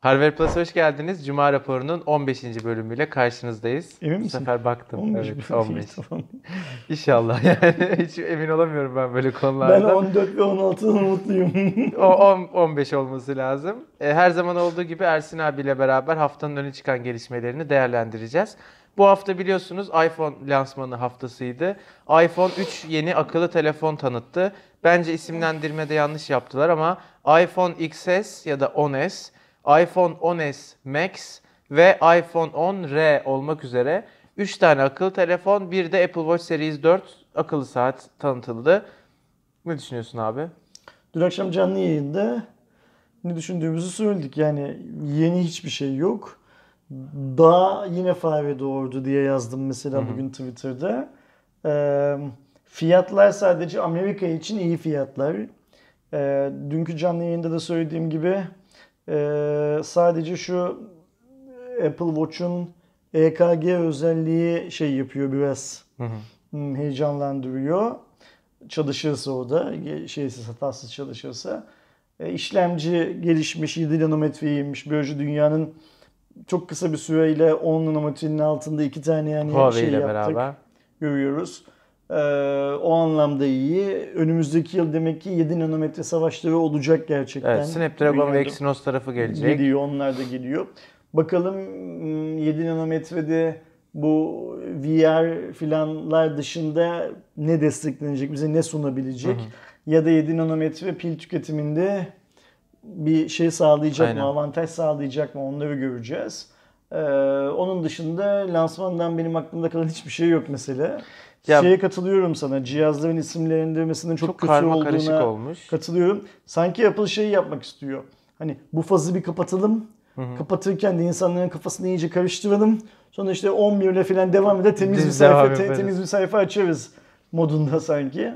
Harvard Plus hoş geldiniz. Cuma raporunun 15. bölümüyle karşınızdayız. Emin Bu misin? sefer baktım. 15 evet, mi? 15. Tamam. İnşallah yani hiç emin olamıyorum ben böyle Ben konularda. 14 ve 16'dan mutluyum. O on- 15 olması lazım. E, Her zaman olduğu gibi Ersin abiyle beraber haftanın öne çıkan gelişmelerini değerlendireceğiz. Bu hafta biliyorsunuz iPhone lansmanı haftasıydı. iPhone 3 yeni akıllı telefon tanıttı. Bence isimlendirmede yanlış yaptılar ama iPhone XS ya da 10s, iPhone 10s Max ve iPhone 10R olmak üzere 3 tane akıllı telefon, bir de Apple Watch Series 4 akıllı saat tanıtıldı. Ne düşünüyorsun abi? Dün akşam canlı yayında ne düşündüğümüzü söyledik. Yani yeni hiçbir şey yok. Daha yine fare doğurdu diye yazdım mesela bugün Twitter'da. Ee, fiyatlar sadece Amerika için iyi fiyatlar. Ee, dünkü canlı yayında da söylediğim gibi e, sadece şu Apple Watch'un EKG özelliği şey yapıyor biraz. Hmm, heyecanlandırıyor. Çalışırsa o da, şeysiz hatasız çalışırsa. E, işlemci gelişmiş, 7 nanometreymiş. Böylece dünyanın çok kısa bir süreyle 10 nanometrenin altında iki tane yani Huawei şey ile yaptık, beraber. görüyoruz. E, o anlamda iyi. Önümüzdeki yıl demek ki 7 nanometre savaşları olacak gerçekten. Evet, Snapdragon ve Exynos tarafı gelecek. Geliyor, onlar da geliyor. Bakalım hmm, 7 nanometrede bu VR filanlar dışında ne desteklenecek, bize ne sunabilecek? Ya da 7 nanometre pil tüketiminde bir şey sağlayacak Aynen. mı, avantaj sağlayacak mı onları göreceğiz. Ee, onun dışında lansmandan benim aklımda kalan hiçbir şey yok mesela. Ya- Şeye katılıyorum sana. Cihazların isimlendirmesinin çok, Çok kötü karma karışık olduğuna olmuş. Katılıyorum. Sanki Apple şeyi yapmak istiyor. Hani bu fazı bir kapatalım. Kapatırken de insanların kafasını iyice karıştıralım. Sonra işte 11 ile falan devam eder. Temiz bir sayfa, te- temiz bir sayfa açarız modunda sanki.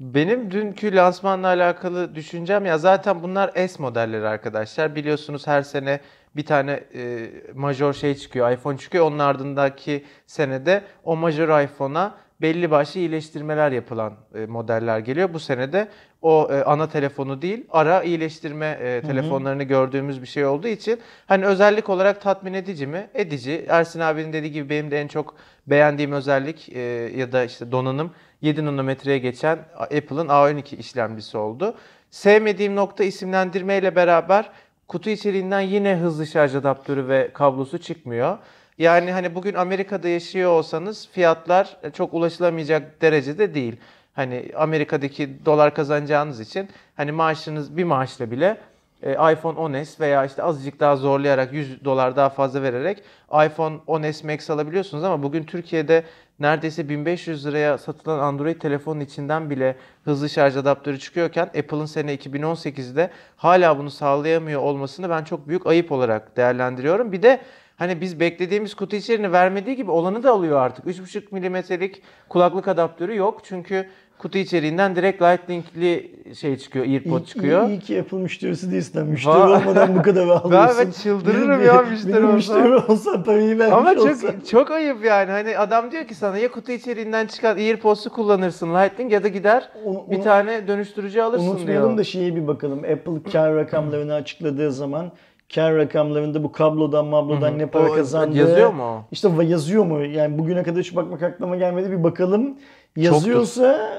Benim dünkü lansmanla alakalı düşüncem ya zaten bunlar S modelleri arkadaşlar. Biliyorsunuz her sene bir tane e, major şey çıkıyor, iPhone çıkıyor. Onun ardındaki senede o major iPhone'a belli başlı iyileştirmeler yapılan e, modeller geliyor. Bu senede o e, ana telefonu değil, ara iyileştirme e, telefonlarını gördüğümüz bir şey olduğu için hani özellik olarak tatmin edici mi? Edici. Ersin abinin dediği gibi benim de en çok beğendiğim özellik e, ya da işte donanım 7 nanometreye geçen Apple'ın A12 işlemcisi oldu. Sevmediğim nokta isimlendirme ile beraber kutu içeriğinden yine hızlı şarj adaptörü ve kablosu çıkmıyor. Yani hani bugün Amerika'da yaşıyor olsanız fiyatlar çok ulaşılamayacak derecede değil. Hani Amerika'daki dolar kazanacağınız için hani maaşınız bir maaşla bile e, iPhone 10s veya işte azıcık daha zorlayarak 100 dolar daha fazla vererek iPhone 10s Max alabiliyorsunuz ama bugün Türkiye'de neredeyse 1500 liraya satılan Android telefonun içinden bile hızlı şarj adaptörü çıkıyorken Apple'ın sene 2018'de hala bunu sağlayamıyor olmasını ben çok büyük ayıp olarak değerlendiriyorum. Bir de hani biz beklediğimiz kutu içeriğini vermediği gibi olanı da alıyor artık. 3.5 milimetrelik kulaklık adaptörü yok çünkü kutu içeriğinden direkt Lightning'li şey çıkıyor, İyi, çıkıyor. iyi, iyi ki Apple müşterisi değilsin. Müşteri Va- olmadan bu kadar alıyorsun. ben çıldırırım ya müşteri benim olsa. müşteri olsa parayı vermiş Ama çok çok ayıp yani. Hani adam diyor ki sana ya kutu içeriğinden çıkan AirPods'u kullanırsın Lightning ya da gider Onu- bir onu- tane dönüştürücü alırsın Unutmayalım diyor. da şeye bir bakalım. Apple kar rakamlarını açıkladığı zaman kar rakamlarında bu kablodan mablodan ne para O- kazandı. Yazıyor mu? İşte yazıyor mu? Yani bugüne kadar hiç bakmak aklıma gelmedi. Bir bakalım. Yazıyorsa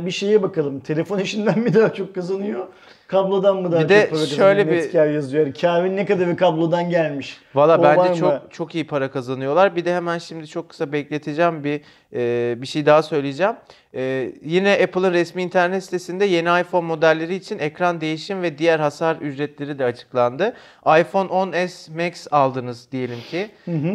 e, bir şeye bakalım. Telefon işinden mi daha çok kazanıyor? Kablodan mı daha Bir de çok para kazanıyor? şöyle Net bir- kar yazıyor. Yani karın ne kadarı kablodan gelmiş? Valla O var bence mı? çok çok iyi para kazanıyorlar. Bir de hemen şimdi çok kısa bekleteceğim bir e, bir şey daha söyleyeceğim. E, yine Apple'ın resmi internet sitesinde yeni iPhone modelleri için ekran değişim ve diğer hasar ücretleri de açıklandı. iPhone 10s Max aldınız diyelim ki.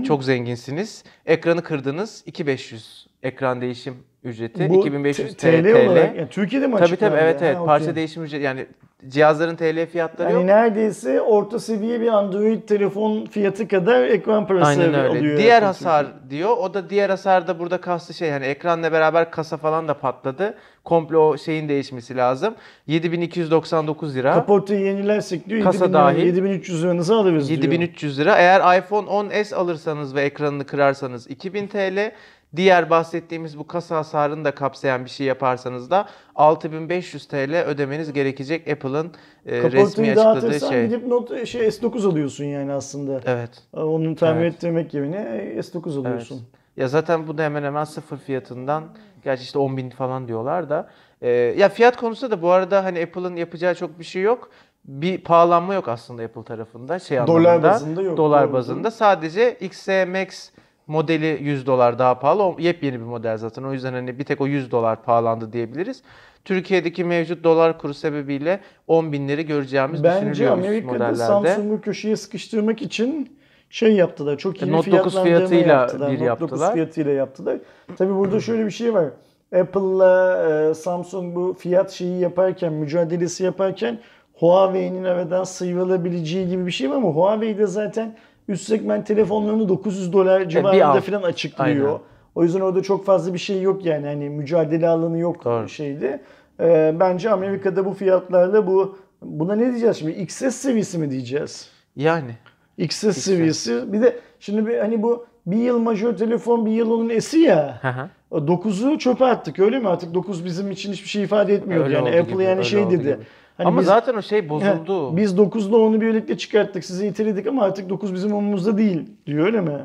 Çok zenginsiniz. Ekranı kırdınız. 2500 ekran değişim ücreti. Bu 2500 T- TL. olarak. Yani Türkiye'de mi Tabii tabii evet evet. Ha, Parça okey. değişim ücreti yani cihazların TL fiyatları yok. Yani neredeyse orta seviye bir Android telefon fiyatı kadar ekran parası Aynen öyle. alıyor. diğer hasar Türkiye. diyor. O da diğer hasar da burada kastı şey hani ekranla beraber kasa falan da patladı. Komple o şeyin değişmesi lazım. 7299 lira. Kaportayı yenilersek diyor Kasa 7000 dahil. 7300 liranızı alırız diyor. 7300 lira. Eğer iPhone 10s alırsanız ve ekranını kırarsanız 2000 TL. Diğer bahsettiğimiz bu kasa hasarını da kapsayan bir şey yaparsanız da 6500 TL ödemeniz gerekecek Apple'ın e, resmi açıkladığı şey. gidip not, şey S9 alıyorsun yani aslında. Evet. Onu tamir Evet. ettirmek yerine S9 alıyorsun. Ya zaten bu da hemen hemen sıfır fiyatından gerçi işte 10 bin falan diyorlar da. Ee, ya fiyat konusunda da bu arada hani Apple'ın yapacağı çok bir şey yok. Bir pahalanma yok aslında Apple tarafında şey Dolar anlamında. bazında yok, Dolar bazında. Sadece XS Max modeli 100 dolar daha pahalı. O yepyeni bir model zaten. O yüzden hani bir tek o 100 dolar pahalandı diyebiliriz. Türkiye'deki mevcut dolar kuru sebebiyle 10 binleri göreceğimiz Bence Amerika'da modellerde. Samsung'u köşeye sıkıştırmak için şey yaptılar. Çok iyi Note bir 9 fiyatlandırma fiyatıyla yaptılar. bir Note 9 yaptılar. fiyatıyla yaptılar. Tabii burada şöyle bir şey var. Apple'la e, Samsung bu fiyat şeyi yaparken, mücadelesi yaparken Huawei'nin aradan sıyrılabileceği gibi bir şey var ama Huawei de zaten üst segment telefonlarını 900 dolar civarında alt. falan açıklıyor. Aynen. O yüzden orada çok fazla bir şey yok yani hani mücadele alanı yok Doğru. şeyde. Ee, bence Amerika'da bu fiyatlarla bu buna ne diyeceğiz şimdi? XS seviyesi mi diyeceğiz? Yani. XS seviyesi. Bir de şimdi bir, hani bu bir yıl majör telefon bir yıl onun esi ya. Hı hı. 9'u çöpe attık öyle mi? Artık 9 bizim için hiçbir şey ifade etmiyor Öyle yani. Apple gibi, yani şey dedi. gibi. Hani Ama biz, zaten o şey bozuldu. Heh, biz 9'la onu birlikte çıkarttık. Sizi iteledik ama artık 9 bizim umurumuzda değil diyor öyle mi?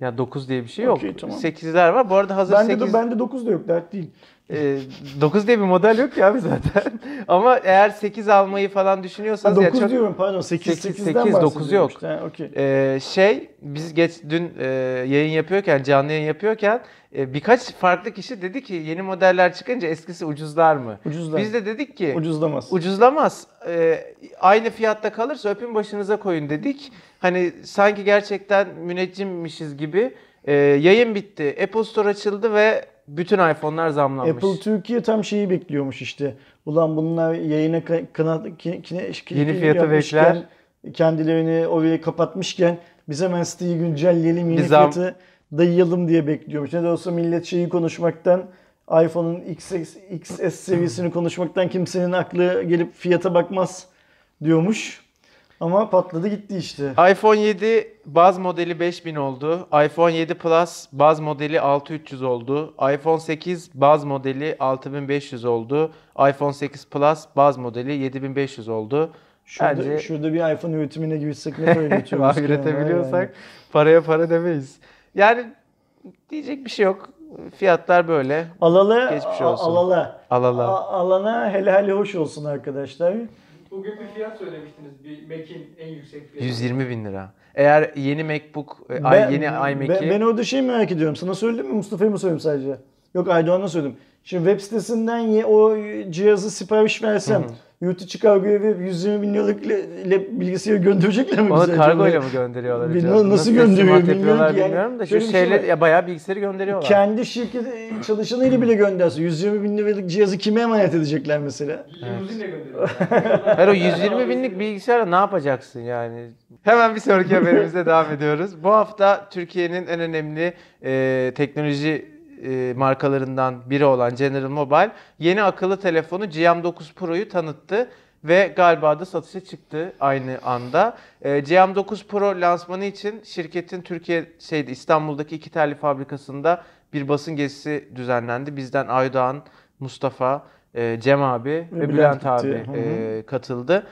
Ya 9 diye bir şey yok. Okey, tamam. 8'ler var. Bu arada hazır Bende 8 de bende 9 da yok dert değil. E, 9 diye bir model yok ya abi zaten. Ama eğer 8 almayı falan Ha, düşünüyorsanız 9 ya çok diyorum pardon 8 Sekiz, 8'den sekiz, dokuz bahsediyorum yok. işte. Ha, okey. e, şey biz geç dün e, yayın yapıyorken canlı yayın yapıyorken e, birkaç farklı kişi dedi ki yeni modeller çıkınca eskisi ucuzlar mı? Ucuzlar. Biz de dedik ki Ucuzlamaz. ucuzlamaz. E, aynı fiyatta kalırsa öpün başınıza koyun dedik. Hani sanki gerçekten müneccimmişiz gibi. E, yayın bitti. Apple Store açıldı ve bütün iPhone'lar zamlanmış. Apple Türkiye tam şeyi bekliyormuş işte. Ulan bunlar yayına ka- kanat ki, kine, ki- Yeni ki- fiyatı bekler. Kendilerini oraya kapatmışken biz hemen siteyi güncelleyelim yeni Bir zam- fiyatı dayayalım diye bekliyormuş. Ne de olsa millet şeyi konuşmaktan iPhone'un XS, XS seviyesini konuşmaktan kimsenin aklı gelip fiyata bakmaz diyormuş. Ama patladı gitti işte. iPhone 7 baz modeli 5000 oldu. iPhone 7 Plus baz modeli 6300 oldu. iPhone 8 baz modeli 6500 oldu. iPhone 8 Plus baz modeli 7500 oldu. Şurada, Bence şurada bir iPhone üretimine girsek ne para üretiyoruz üretebiliyorsak Yani. paraya para demeyiz. Yani diyecek bir şey yok. Fiyatlar böyle. Alala, Geçmiş olsun. alala. Alala. A- alana hele hoş olsun arkadaşlar. Bugün bir fiyat söylemiştiniz. Bir Mac'in en yüksek fiyatı. 120 bin lira. Eğer yeni MacBook, e, ay- yeni iMac'i... ben, ben orada şey merak ediyorum. Sana söyledim mi Mustafa'ya mı söyledim sadece? Yok Aydoğan'a söyledim. Şimdi web sitesinden ye- o cihazı sipariş versem yurt içi kargoya ve 120 bin liralık ile, ile bilgisayarı gönderecekler mi Onu bize kargoyla acaba? mı gönderiyorlar? Bil- acaba? nasıl teslimat gönderiyor bilmiyorum ki bilmiyorum da şu şey şeyle var. ya bayağı bilgisayarı gönderiyorlar. Kendi şirket çalışanıyla bile gönderse 120 bin liralık cihazı kime emanet edecekler mesela? Limuzinle gönderiyorlar. Her o 120 binlik bilgisayarla ne yapacaksın yani? Hemen bir sonraki haberimize devam ediyoruz. Bu hafta Türkiye'nin en önemli e, teknoloji e, markalarından biri olan General Mobile yeni akıllı telefonu GM9 Pro'yu tanıttı ve galiba da satışa çıktı aynı anda. E, GM9 Pro lansmanı için şirketin Türkiye şeyde İstanbul'daki iki terli fabrikasında bir basın gezisi düzenlendi. Bizden Aydoğan, Mustafa, e, Cem abi ve, Bülent Bülent, gitti. abi e, katıldı.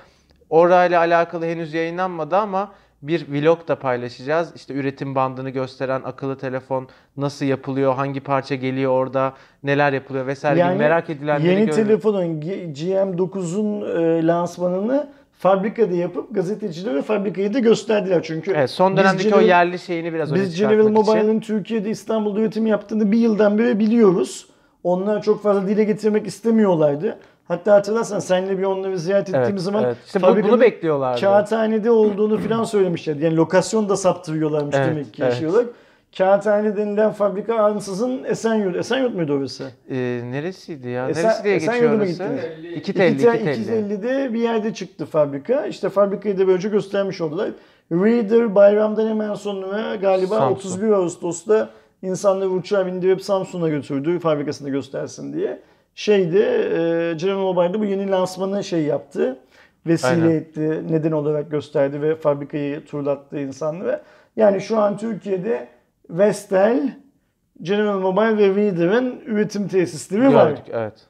Orayla alakalı henüz yayınlanmadı ama bir vlog da paylaşacağız. İşte üretim bandını gösteren akıllı telefon nasıl yapılıyor, hangi parça geliyor orada, neler yapılıyor vesaire gibi merak edilenleri yeni görün- telefonun G- GM9'un e, lansmanını fabrikada yapıp gazetecilere fabrikayı da gösterdiler çünkü. Evet, son dönemdeki o General- yerli şeyini biraz öne Biz General. Mobile'ın Türkiye'de İstanbul'da üretim yaptığını bir yıldan beri biliyoruz. Onlar çok fazla dile getirmek istemiyorlardı. Hatta hatırlarsan seninle bir onları ziyaret Evet, ettiğimiz zaman evet. İşte bunu bekliyorlardı. Kağıthanede olduğunu falan söylemişlerdi. Yani lokasyon da saptırıyorlarmış Evet, demek ki evet. şey olarak. Kağıthane denilen fabrika ansızın Esenyurt. Esenyurt muydu orası? Ee, neresiydi ya? Esen- Neresi diye geçiyor mı orası? gittiniz? İki telli, iki İki- telli. 250'de bir yerde çıktı fabrika. İşte fabrikayı da böylece göstermiş oldular. Reader bayramdan hemen sonra galiba Samsung. 31 Ağustos'ta insanları uçağa bindirip Samsung'a götürdü fabrikasında göstersin diye. Şeydi, e, General Mobile'de bu yeni lansmanı şey yaptı. Vesile Aynen. etti, neden olarak gösterdi ve fabrikayı turlattı insanlara. Yani şu an Türkiye'de Vestel, General Mobile ve Reader'ın üretim tesisleri var. Gördük evet.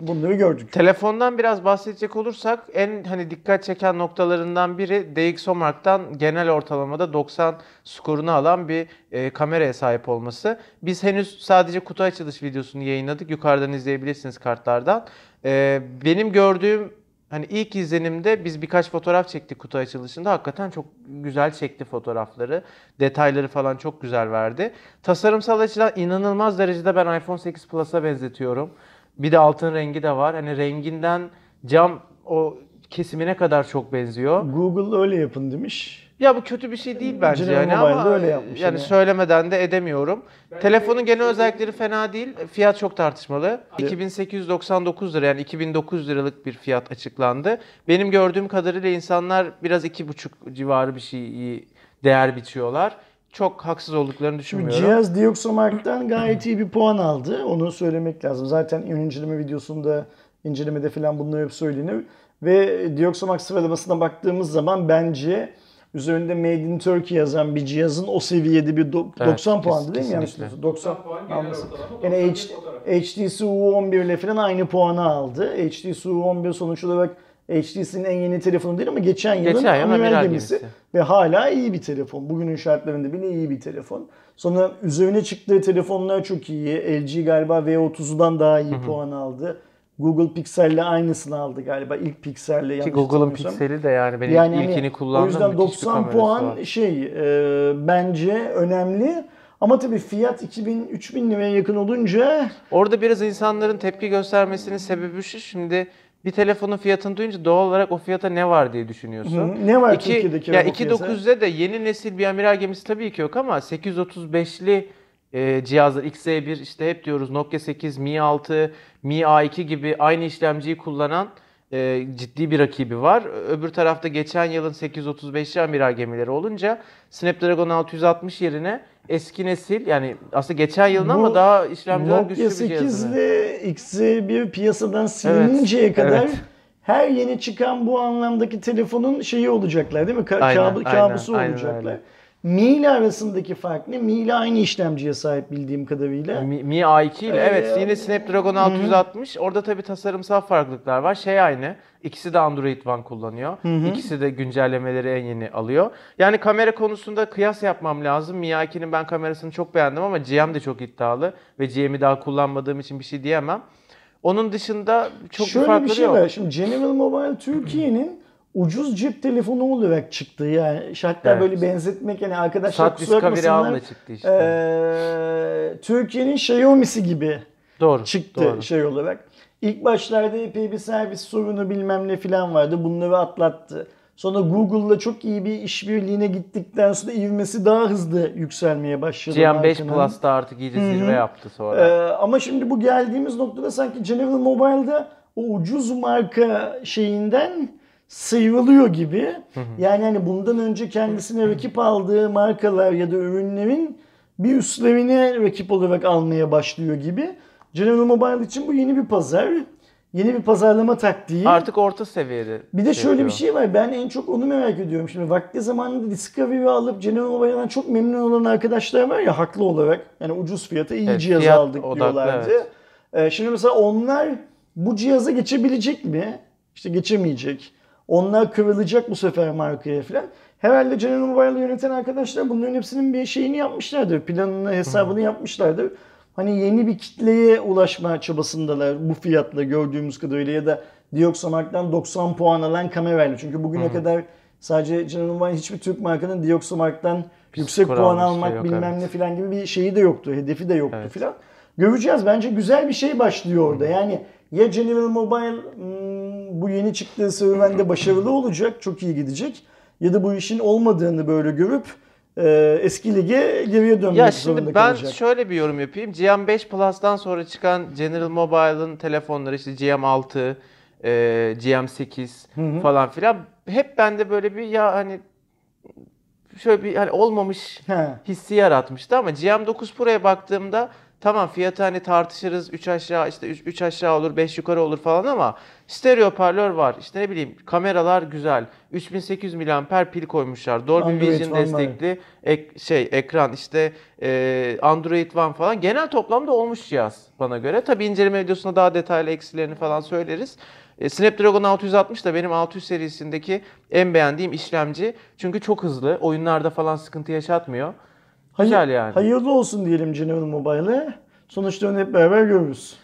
Bunları gördük. Telefondan biraz bahsedecek olursak en hani dikkat çeken noktalarından biri DxOMark'tan genel ortalamada 90 skorunu alan bir e, kameraya sahip olması. Biz henüz sadece kutu açılış videosunu yayınladık. Yukarıdan izleyebilirsiniz kartlardan. E, benim gördüğüm hani ilk izlenimde biz birkaç fotoğraf çektik kutu açılışında. Hakikaten çok güzel çekti fotoğrafları. Detayları falan çok güzel verdi. Tasarımsal açıdan inanılmaz derecede ben iPhone 8 Plus'a benzetiyorum. Bir de altın rengi de var. Hani renginden cam o kesimine kadar çok benziyor. Google öyle yapın demiş. Ya bu kötü bir şey değil bence General yani ama öyle yapmış yani hani. söylemeden de edemiyorum. Bence Telefonun genel şey- özellikleri fena değil. Fiyat çok tartışmalı. 2899 lira yani 2900 liralık bir fiyat açıklandı. Benim gördüğüm kadarıyla insanlar biraz 2,5 civarı bir şeyi değer biçiyorlar. Çok haksız olduklarını Şimdi düşünmüyorum. cihaz Dioxomark'tan gayet iyi bir puan aldı. Onu söylemek lazım. Zaten ön inceleme videosunda, incelemede falan bunlar hep söylenir. Ve Dioxomark sıralamasına baktığımız zaman bence üzerinde Made in Turkey yazan bir cihazın o seviyede bir do- Evet, 90 puandı kes- değil mi? Biliyorsun. 90 90 puan genel alması. ortalama. Yani 91 H-. HTC U11 ile falan aynı puanı aldı. HTC U11 sonuç olarak HTC'nin en yeni telefonu değil ama geçen yılın Geçen yıl amiral amiral gemisi. gemisi. Ve hala iyi bir telefon. Bugünün şartlarında bile iyi bir telefon. Sonra üzerine çıktığı telefonlar çok iyi. LG galiba V30'dan daha iyi puan aldı. Google Pixel'le aynısını aldı galiba. İlk Pixel'le yanlış Ki Google'ın pikseli de yani benim Yani hani ilkini kullandığım O yüzden müthiş bir 90 kamerası puan var. şey e, bence önemli. Ama tabii fiyat 2000-3000 liraya yakın olunca Orada biraz insanların tepki göstermesinin sebebi şu. Şimdi bir telefonun fiyatını duyunca doğal olarak o fiyata ne var diye düşünüyorsun. Hı, ne var İki, Türkiye'deki ya bu piyasa? 2.9'da de yeni nesil bir amiral gemisi tabii ki yok ama 835'li e, cihazlar XZ1 işte hep diyoruz Nokia 8, Mi 6, Mi A2 gibi aynı işlemciyi kullanan e, ciddi bir rakibi var. Öbür tarafta geçen yılın 835'li amiral gemileri olunca Snapdragon 660 yerine eski nesil yani aslında geçen yılın Bu ama daha işlemciler güçlü Nokia bir 8 cihazı. ile XZ1 piyasadan silininceye kadar evet. her yeni çıkan bu anlamdaki telefonun şeyi olacaklar değil mi? Ka- Aynen, aynen, kabusu aynen olacaklar. öyle. Mi ile arasındaki fark ne? Mi ile aynı işlemciye sahip bildiğim kadarıyla. Mi, Mi A2 ile Ee, evet yine Snapdragon 660. Orada tabii tasarımsal farklılıklar var. Şey aynı. İkisi de Android One kullanıyor. İkisi de güncellemeleri en yeni alıyor. Yani kamera konusunda kıyas yapmam lazım. Mi A2'nin ben kamerasını çok beğendim ama GM de çok iddialı ve GM'i daha kullanmadığım için bir şey diyemem. Onun dışında çok bir Şöyle bir farkları şey yok. var. Şimdi General Mobile Türkiye'nin ucuz cep telefonu olarak çıktı. Yani hatta Evet. böyle benzetmek yani arkadaşlar Sat kusura bakmasınlar. Çıktı işte. Ee, Türkiye'nin Xiaomi'si gibi Doğru. çıktı doğru. şey olarak. İlk başlarda epey bir servis sorunu bilmem ne filan vardı. Bunları atlattı. Sonra Google'la çok iyi bir işbirliğine gittikten sonra ivmesi daha hızlı yükselmeye başladı. GM5 markanın. Plus da artık iyice zirve yaptı sonra. Ee, ama şimdi bu geldiğimiz noktada sanki General Mobile'da o ucuz marka şeyinden sıyrılıyor gibi. Yani hani bundan önce kendisine rakip aldığı markalar ya da ürünlerin bir üstlerine rakip olarak almaya başlıyor gibi. General Mobile için bu yeni bir pazar. Yeni bir pazarlama taktiği. Artık orta seviyede. Bir de şöyle bir şey var. Ben en çok onu merak ediyorum. Şimdi vakti zamanında Discovery'i alıp General Mobile'dan çok memnun olan arkadaşlar var ya haklı olarak. Yani ucuz fiyata iyi Evet, cihaz fiyat aldık odaklı, diyorlardı. evet. Ee, şimdi mesela onlar bu cihaza geçebilecek mi? İşte geçemeyecek. Onlar kırılacak bu sefer markaya falan. Herhalde General Mobile'ı yöneten arkadaşlar bunların hepsinin bir şeyini yapmışlardır. Planını, hesabını yapmışlardır. Hani yeni bir kitleye ulaşma çabasındalar bu fiyatla gördüğümüz kadarıyla ya da Dioxomark'tan 90 puan alan kamerayla. Çünkü bugüne kadar sadece General Mobile hiçbir Türk markanın Dioxomark'tan yüksek puan almış şey almak yok, bilmem evet. ne filan gibi bir şeyi de yoktu. Hedefi de yoktu Evet. filan. Göreceğiz. Bence güzel bir şey başlıyor orada. Yani ya General Mobile hmm, bu yeni çıktığı serüvende başarılı olacak, çok iyi gidecek. Ya da bu işin olmadığını böyle görüp e, eski lige geriye dönmek Ya zorunda şimdi ben kalacak. şöyle şöyle bir yorum yapayım. GM5 Plus'tan sonra çıkan General Mobile'ın telefonları işte GM6, e, GM8 falan filan hep bende böyle bir ya hani şöyle bir hani olmamış He. hissi yaratmıştı ama GM9 Pro'ya baktığımda tamam fiyatı hani tartışırız 3 aşağı işte 3 aşağı olur 5 yukarı olur falan ama stereo hoparlör var. İşte ne bileyim kameralar güzel. 3800 mAh pil koymuşlar. Dolby Android Vision One destekli ek, şey ekran işte e, Android One falan. Genel toplamda olmuş cihaz bana göre. Tabii inceleme videosunda daha detaylı eksilerini falan söyleriz. E, Snapdragon 660 da benim 600 serisindeki en beğendiğim işlemci. Çünkü çok hızlı. Oyunlarda falan sıkıntı yaşatmıyor. Hayır- Güzel yani. Hayırlı olsun diyelim General Mobile'e. Sonuçlarını hep beraber görürüz.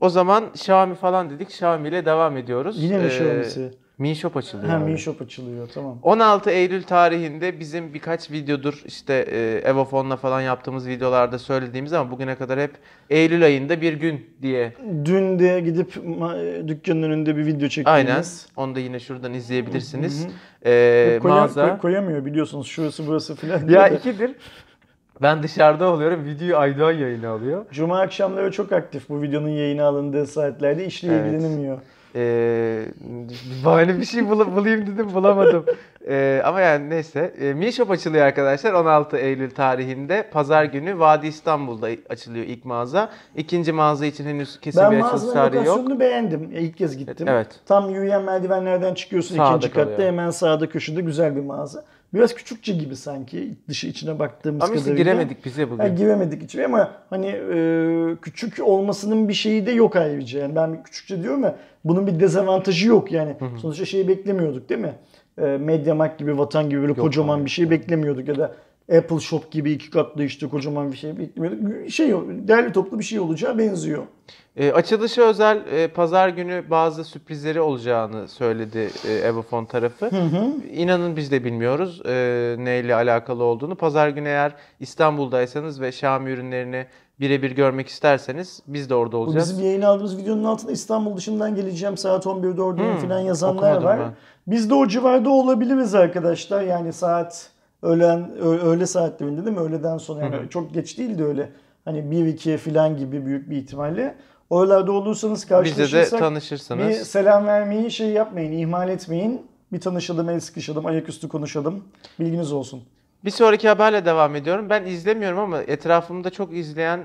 O zaman Xiaomi falan dedik. Xiaomi ile devam ediyoruz. Yine mi Ee, Xiaomi'si? Mi Shop açılıyor. Ha. Mi Shop açılıyor tamam. 16 Eylül tarihinde bizim birkaç videodur işte e, Evofon'la falan yaptığımız videolarda söylediğimiz ama bugüne kadar hep Eylül ayında bir gün diye. Dün de gidip ma- dükkanın önünde bir video çektiğimiz. Aynen. Onu da yine şuradan izleyebilirsiniz. Hı hı. Ee, Koya- mağaza. koy- koyamıyor biliyorsunuz şurası burası filan. Ya ikidir. Ben dışarıda oluyorum. Videoyu Aydoğan yayını alıyor. Cuma akşamları çok aktif bu videonun yayını alındığı saatlerde işle Evet. ilgilenemiyor. Ee, bahane bir şey bul- bulayım dedim bulamadım. Ee, ama yani neyse. Ee, Mi Shop açılıyor arkadaşlar 16 Eylül tarihinde. Pazar günü Vadi İstanbul'da açılıyor ilk mağaza. İkinci mağaza için henüz kesin Ben bir açılış tarihi yok. lokasyonunu beğendim. İlk kez gittim. Evet. Tam yürüyen merdivenlerden çıkıyorsun Sağda ikinci katta. kalıyor. Hemen sağda köşede güzel bir mağaza. Biraz küçükçe gibi sanki dışı içine baktığımız Ama kadarıyla. giremedik bize bugün. Ha, giremedik içeri ama hani e, küçük olmasının bir şeyi de yok ayrıca. Yani ben küçükçe diyorum ya bunun bir dezavantajı yok yani. Sonuçta şeyi beklemiyorduk değil mi? E, Mediamarkt gibi, Vatan gibi böyle Yok kocaman abi. bir şey beklemiyorduk ya da Apple Shop gibi iki katlı işte kocaman bir şey beklemiyorduk. Şey değerli toplu bir şey olacağı benziyor. Ee, açılışı özel e, pazar günü bazı sürprizleri olacağını söyledi e, Evofon tarafı. İnanın biz de bilmiyoruz e, neyle alakalı olduğunu. Pazar günü eğer İstanbul'daysanız ve Xiaomi ürünlerini birebir görmek isterseniz biz de orada Bu olacağız. bizim yayın aldığımız videonun altında İstanbul dışından geleceğim saat 11'de oradayım Hmm, falan yazanlar var. ben. Biz de o civarda olabiliriz arkadaşlar. Yani saat öğlen öğle saatlerinde değil mi? Öğleden sonra yani Hı hı. çok geç değil de öyle. Hani 1-2 falan gibi büyük bir ihtimalle. Oralarda olursanız Bizde de karşılaşırsak bir tanışırsınız. selam vermeyi şey yapmayın, ihmal etmeyin. Bir tanışalım, el sıkışalım, ayaküstü konuşalım. Bilginiz olsun. Bir sonraki haberle devam ediyorum. Ben izlemiyorum ama etrafımda çok izleyen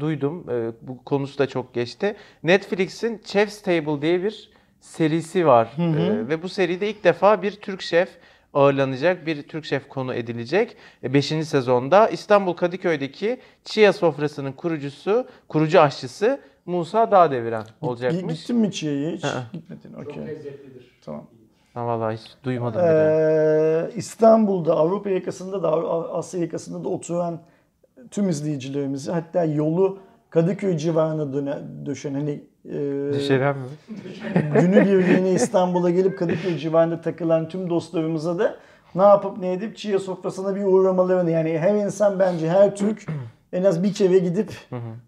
duydum. Ee, bu konusu da çok geçti. Netflix'in Chef's Table diye bir serisi var. hı. Ee, ve bu seride ilk defa bir Türk şef ağırlanacak. Bir Türk şef konu edilecek. 5. sezonda İstanbul Kadıköy'deki Chia sofrasının kurucusu, kurucu aşçısı Musa Dağdeviren olacakmış. Gittin mi Çiğ'ye hiç? Hı. Gitmedin. Çok Okey. lezzetlidir. Tamam. Ha, vallahi hiç duymadım bile. Ee, İstanbul'da, Avrupa yakasında da, Asya yakasında da oturan tüm izleyicilerimizi hatta yolu Kadıköy civarına döne, döşen hani e, Düşeren mi? günü birliğine İstanbul'a gelip Kadıköy civarında takılan tüm dostlarımıza da ne yapıp ne edip Çiğ sofrasına bir uğramalarını yani her insan bence her Türk en az bir kere gidip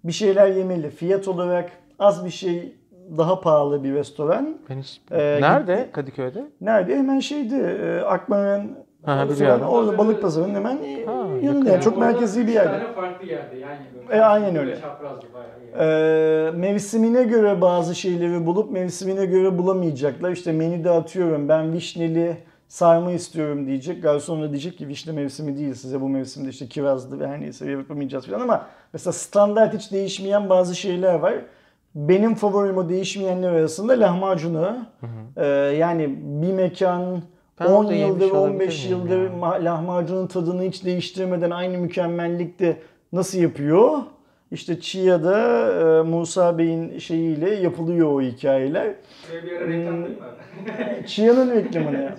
bir şeyler yemeli. Fiyat olarak az bir şey daha pahalı bir restoran. Ben hiç... Ee, Nerede? gitti. Kadıköy'de? Nerede? Hemen şeydi. E, Akman'ın Ha, biliyorum. orada balık pazarının hemen Ha, yanında. Yani çok merkezi bir yerde. farklı yerde yan yana. E, aynen Böyle öyle. Çaprazlı bayağı. Ee, mevsimine göre bazı şeyleri bulup mevsimine göre bulamayacaklar. İşte menüde atıyorum ben vişneli sarma istiyorum diyecek. Garson da diyecek ki vişne mevsimi değil size bu mevsimde işte kirazlı ve her neyse yapamayacağız falan ama mesela standart hiç değişmeyen bazı şeyler var. Benim favorim o değişmeyenler arasında lahmacunu. Ee, yani bir mekan Ben 10 orada yıldır yemiş 15 olabilir miyim yıldır ya? ma- lahmacunun tadını hiç değiştirmeden aynı mükemmellikte nasıl yapıyor? İşte Chia'da e, Musa Bey'in şeyiyle yapılıyor o hikayeler. Mi? Chia'nın reklamını ya.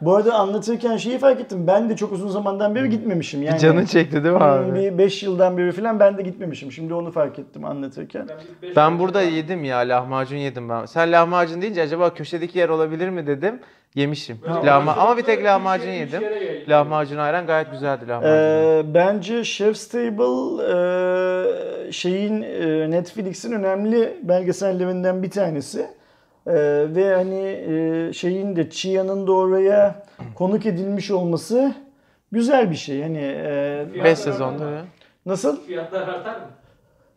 Bu arada anlatırken şeyi fark ettim. Ben de çok uzun zamandan beri gitmemişim. Yani Canın çekti değil mi hmm, abi? bir 5 yıldan beri falan ben de gitmemişim. Şimdi onu fark ettim anlatırken. Ben burada yedim ya lahmacun yedim ben. Sen lahmacun deyince acaba köşedeki yer olabilir mi dedim. Yemişim. Böyle Lahma ama bir tek üç lahmacun yedim. Lahmacun ayran gayet güzeldi lahmacun. Ee, bence Chef's Table e, şeyin e, Netflix'in önemli belgesellerinden bir tanesi. E, ve hani e, şeyin de Chia'nın da oraya konuk edilmiş olması güzel bir şey. Hani e, 5 sezonda ya. nasıl? Fiyatlar artar mı?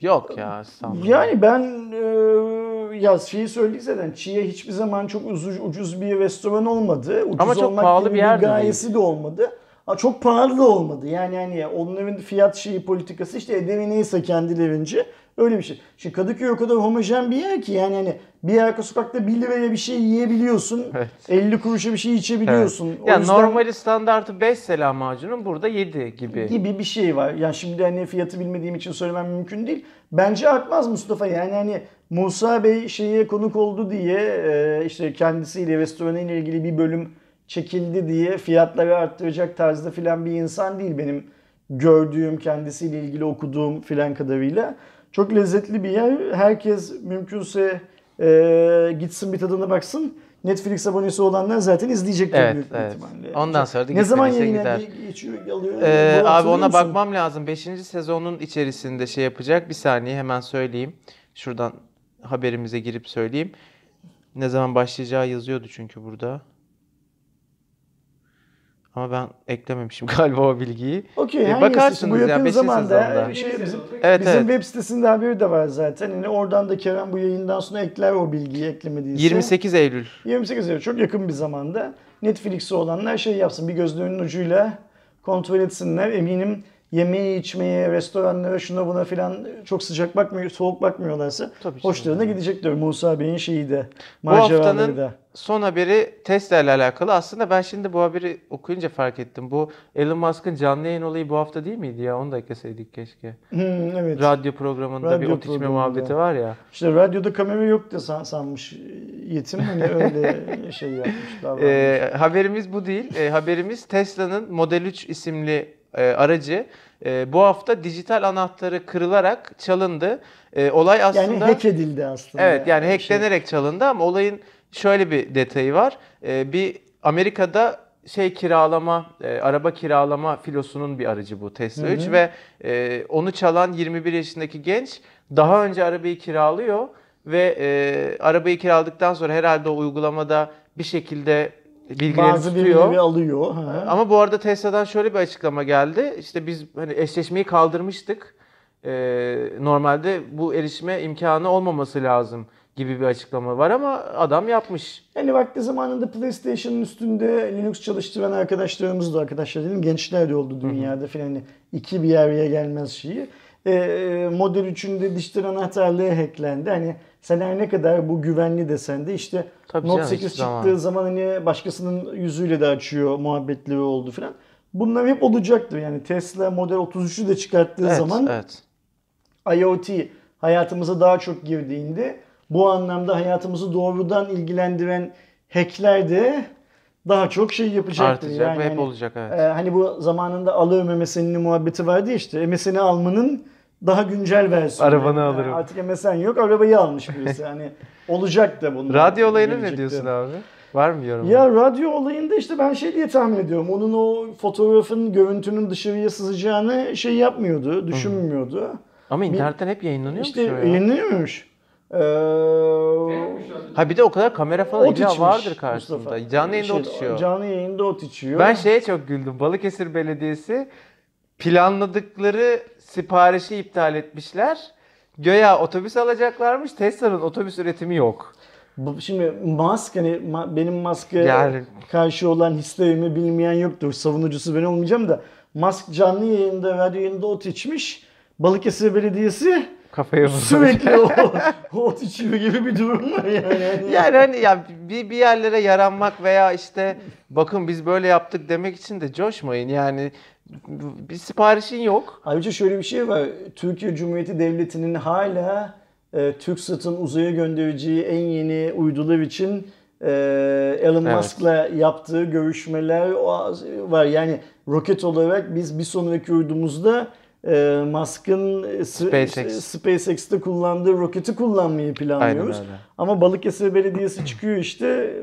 Yok ya sanmıyorum. Yani ben e, ya şeyi söyleyeyim zaten Chia hiçbir zaman çok ucuz, ucuz bir restoran olmadı. Ucuz Ama çok olmak pahalı gibi bir yer gayesi de olmadı. Ha, çok pahalı da olmadı. Yani hani onların fiyat şeyi politikası işte ederi neyse kendilerince öyle bir şey. Şimdi Kadıköy o kadar homojen bir yer ki yani hani bir arka sokakta 1 liraya bir şey yiyebiliyorsun. Evet. 50 kuruşa bir şey içebiliyorsun. O Ya yüzden- normali standartı 5 selam macunun burada 7 gibi. gibi bir şey var. Yani şimdi hani fiyatı bilmediğim için söylemem mümkün değil. Bence artmaz Mustafa. Yani hani Musa Bey şeye konuk oldu diye e, işte kendisiyle restoranıyla ilgili bir bölüm çekildi diye fiyatları arttıracak tarzda filan bir insan değil benim gördüğüm kendisiyle ilgili okuduğum filan kadarıyla. Çok lezzetli bir yer. Herkes mümkünse e, gitsin bir tadına baksın. Netflix abonesi olanlar zaten izleyecekler Evet, büyük evet. ihtimalle. Ondan sonra da ne zaman yayına geçiyor, alıyor? Ee, abi ona musun? bakmam lazım. 5. sezonun içerisinde şey yapacak. Bir saniye hemen söyleyeyim. Şuradan haberimize girip söyleyeyim. Ne zaman başlayacağı yazıyordu çünkü burada. Ama ben eklememişim galiba o bilgiyi. Okey, E, bakarsınız bu ya, yakın beşinci zamanda sezonda. bir şey bizim. Evet bizim evet. web sitesinde haberi de var zaten. Yani oradan da Kerem bu yayından sonra ekler o bilgiyi eklemediyse. 28 Eylül. 28 Eylül çok yakın bir zamanda Netflix'i olanlar şey yapsın bir gözlerinin ucuyla kontrol etsinler. Eminim yemeğe, içmeye, restoranlara, şuna buna filan çok sıcak bakmıyor, soğuk bakmıyorlarsa Tabii hoşlarına gidecektir. Musa Bey'in şeyi de, Bu haftanın da. son haberi Tesla ile alakalı. Aslında ben şimdi bu haberi okuyunca fark ettim. Bu Elon Musk'ın canlı yayın olayı bu hafta değil miydi ya? Onu da ekleseydik keşke. Hmm, evet. Radyo programında bir Radyo ot içme muhabbeti var ya. İşte radyoda kamera yok da san- sanmış yetim hani öyle şey yapmış. Ee, haberimiz bu değil. Ee, haberimiz Tesla'nın Model 3 isimli e, aracı e, bu hafta dijital anahtarı kırılarak çalındı. E, olay aslında yani hack edildi aslında. Evet yani Şey. hacklenerek çalındı ama olayın şöyle bir detayı var. Ee, bir Amerika'da şey kiralama, e, araba kiralama filosunun bir aracı bu Tesla Hı hı. 3 ve e, onu çalan 21 yaşındaki genç daha önce arabayı kiralıyor ve e, arabayı kiraladıktan sonra herhalde o uygulamada bir şekilde bilgileri Bazı tutuyor. birileri alıyor. Ha. Ama bu arada Tesla'dan şöyle bir açıklama geldi. İşte biz hani eşleşmeyi kaldırmıştık. Ee, normalde bu erişime imkanı olmaması lazım gibi bir açıklama var ama adam yapmış. Yani vakti zamanında PlayStation'ın üstünde Linux çalıştıran arkadaşlarımız da arkadaşlar dedim gençler de oldu dünyada filan hani iki bir araya gelmez şeyi. Ee, Model 3'ün de dijital anahtarlığı hacklendi. Hani sen her ne kadar bu güvenli desen de işte Tabii Note canım, 8 hiçbir çıktığı zaman. zaman hani başkasının yüzüyle de açıyor muhabbetleri oldu filan. Bunlar hep olacaktır. Yani Tesla Model 33'ü de çıkarttığı Evet, zaman evet. IoT hayatımıza daha çok girdiğinde bu anlamda hayatımızı doğrudan ilgilendiren hackler de daha çok şey yapacaktır. Artacak Yani ve hep hani, olacak evet. e, hani bu zamanında alır MSN'in muhabbeti vardı ya işte MSN'i almanın daha güncel versiyonu. Arabanı Yani alırım. Artık MSN yok arabayı almış birisi. hani olacak da bunlar. Radyo olayına ne gelecekte. diyorsun abi? Var mı yorumun? Ya radyo olayında işte ben şey diye tahmin ediyorum. Onun o fotoğrafın, görüntünün dışarıya sızacağını şey yapmıyordu, düşünmüyordu. ama internetten hep yayınlanıyor İşte ya? yayınlanıyormuş. Ee, Ha bir de o kadar kamera falan ot içmiş vardır karşısında. Mustafa. Canlı yayında Şey, ot içiyor. Canlı yayında ot içiyor. Ben şeye çok güldüm. Balıkesir Belediyesi planladıkları siparişi iptal etmişler. Göya otobüs alacaklarmış. Tesla'nın otobüs üretimi yok. Bu- Şimdi Musk hani ma- benim Musk'a Yani- karşı olan hislerimi bilmeyen yoktur. Savunucusu ben olmayacağım da Musk canlı yayında, radyo yayında ot içmiş. Balıkesir Belediyesi Kafaya vurdu. sürekli o ot içiyor gibi bir durum var yani. Hani- Yani hani ya bir, bir yerlere yaranmak veya işte bakın biz böyle yaptık demek için de coşmayın. Yani bir siparişin yok. Ayrıca şöyle bir şey var. Türkiye Cumhuriyeti Devleti'nin hala e, TürkSat'ın uzaya göndereceği en yeni uydular için e, Elon Evet. Musk'la yaptığı görüşmeler var. Yani roket olarak biz bir sonraki uydumuzda e, Musk'ın e, SpaceX. SpaceX'te kullandığı roketi kullanmayı planlıyoruz. Ama Balıkesir Belediyesi çıkıyor işte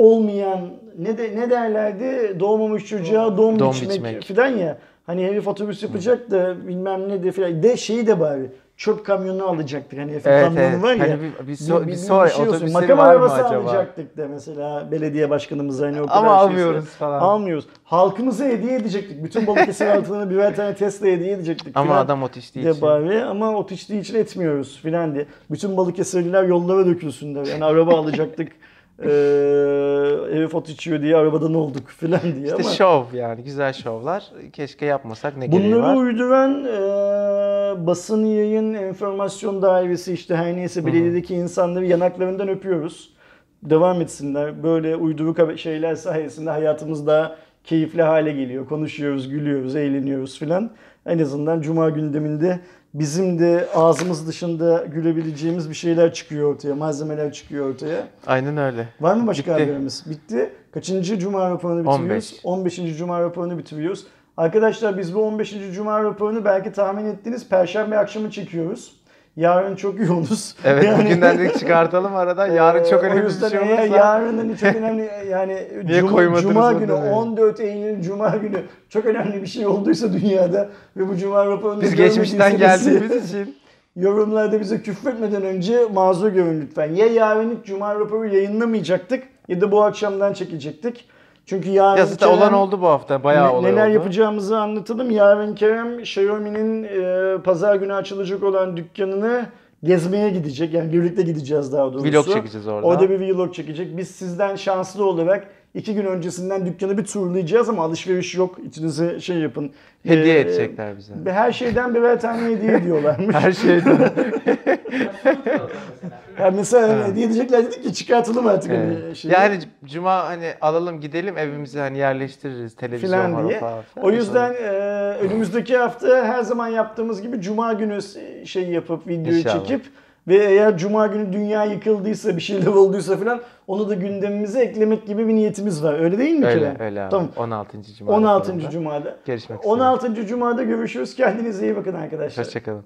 olmayan ne de ne derlerdi doğmamış çocuğa doğum, Doğum biçmek, biçmek. filan ya. Hani herif otobüs yapacak da bilmem ne de filan. De şeyi de bari çöp kamyonu alacaktık. Hani herifin Evet, kamyonu evet. var ya. Hani bir- bir so- bir sonra şey olsun. otobüsleri Makam arabası acaba? alacaktık da mesela belediye başkanımız hani o kadar Ama şeyse- almıyoruz falan. Almıyoruz. Halkımıza hediye edecektik. Bütün Balıkesir halkına birer tane Tesla hediye edecektik. Ama adam ot içtiği için. bari ama ot içtiği için etmiyoruz filan diye. Bütün Balıkesirliler yollara dökülsünler. Yani araba alacaktık. Eee fot içiyor diye arabadan olduk falan diye İşte ama şov yani güzel şovlar. Keşke yapmasak ne gereği bunları var. uyduran e, basın yayın enformasyon dairesi işte her neyse belediyedeki insanları yanaklarından öpüyoruz. Devam etsinler. Böyle uyduruk şeyler sayesinde hayatımız daha keyifli hale geliyor. Konuşuyoruz, gülüyoruz, eğleniyoruz filan. En azından cuma gündeminde bizim de ağzımız dışında gülebileceğimiz bir şeyler çıkıyor ortaya, malzemeler çıkıyor ortaya. Aynen öyle. Var mı başka Bitti. haberimiz? Bitti. Kaçıncı cuma raporunu bitiriyoruz? 15. 15. cuma raporunu bitiriyoruz. Arkadaşlar biz bu 15. cuma raporunu belki tahmin ettiniz perşembe akşamı çekiyoruz. Yarın çok yoğunuz. Evet Yani- bugünden de çıkartalım arada. Yarın çok Ee, önemli bir şey olursa. yarının çok önemli yani Niye cuma, cuma günü demeyin. 14 Eylül cuma günü çok önemli bir şey olduysa dünyada ve bu cuma raporunu Biz geçmişten geldiğimiz için. Yorumlarda bize küfretmeden önce mazur görün lütfen. Ya yarın Cuma raporu yayınlamayacaktık ya da bu akşamdan çekecektik. Çünkü yarın Ya zaten Kerem- olan oldu bu hafta. Bayağı ne- olay neler oldu. yapacağımızı anlatalım. Yarın Kerem Xiaomi'nin e, pazar günü açılacak olan dükkanını gezmeye gidecek. Yani birlikte gideceğiz daha doğrusu. Vlog çekeceğiz orada. Orada bir vlog çekecek. Biz sizden şanslı olarak iki gün öncesinden dükkanı bir turlayacağız ama alışveriş yok. İçinize şey yapın. Hediye E, edecekler bize. Her şeyden birer tane hediye ediyorlarmış. Her şeyden. Yani mesela hani Ha. hediye edecekler dedik ki çıkartalım artık Evet. hani şeyi. Yani cuma hani alalım gidelim evimize hani yerleştiririz televizyon Filan var diye. falan. O yüzden e, önümüzdeki hafta her zaman yaptığımız gibi cuma günü şey yapıp videoyu İnşallah. çekip ve eğer cuma günü dünya yıkıldıysa bir şeyler olduysa falan onu da gündemimize eklemek gibi bir niyetimiz var. Öyle değil mi öyle Kerem? öyle abi. Tamam. 16. cuma. 16. raporunda. cumada. Görüşmek üzere. 16. cumada görüşürüz. Kendinize iyi bakın arkadaşlar. Hoşçakalın.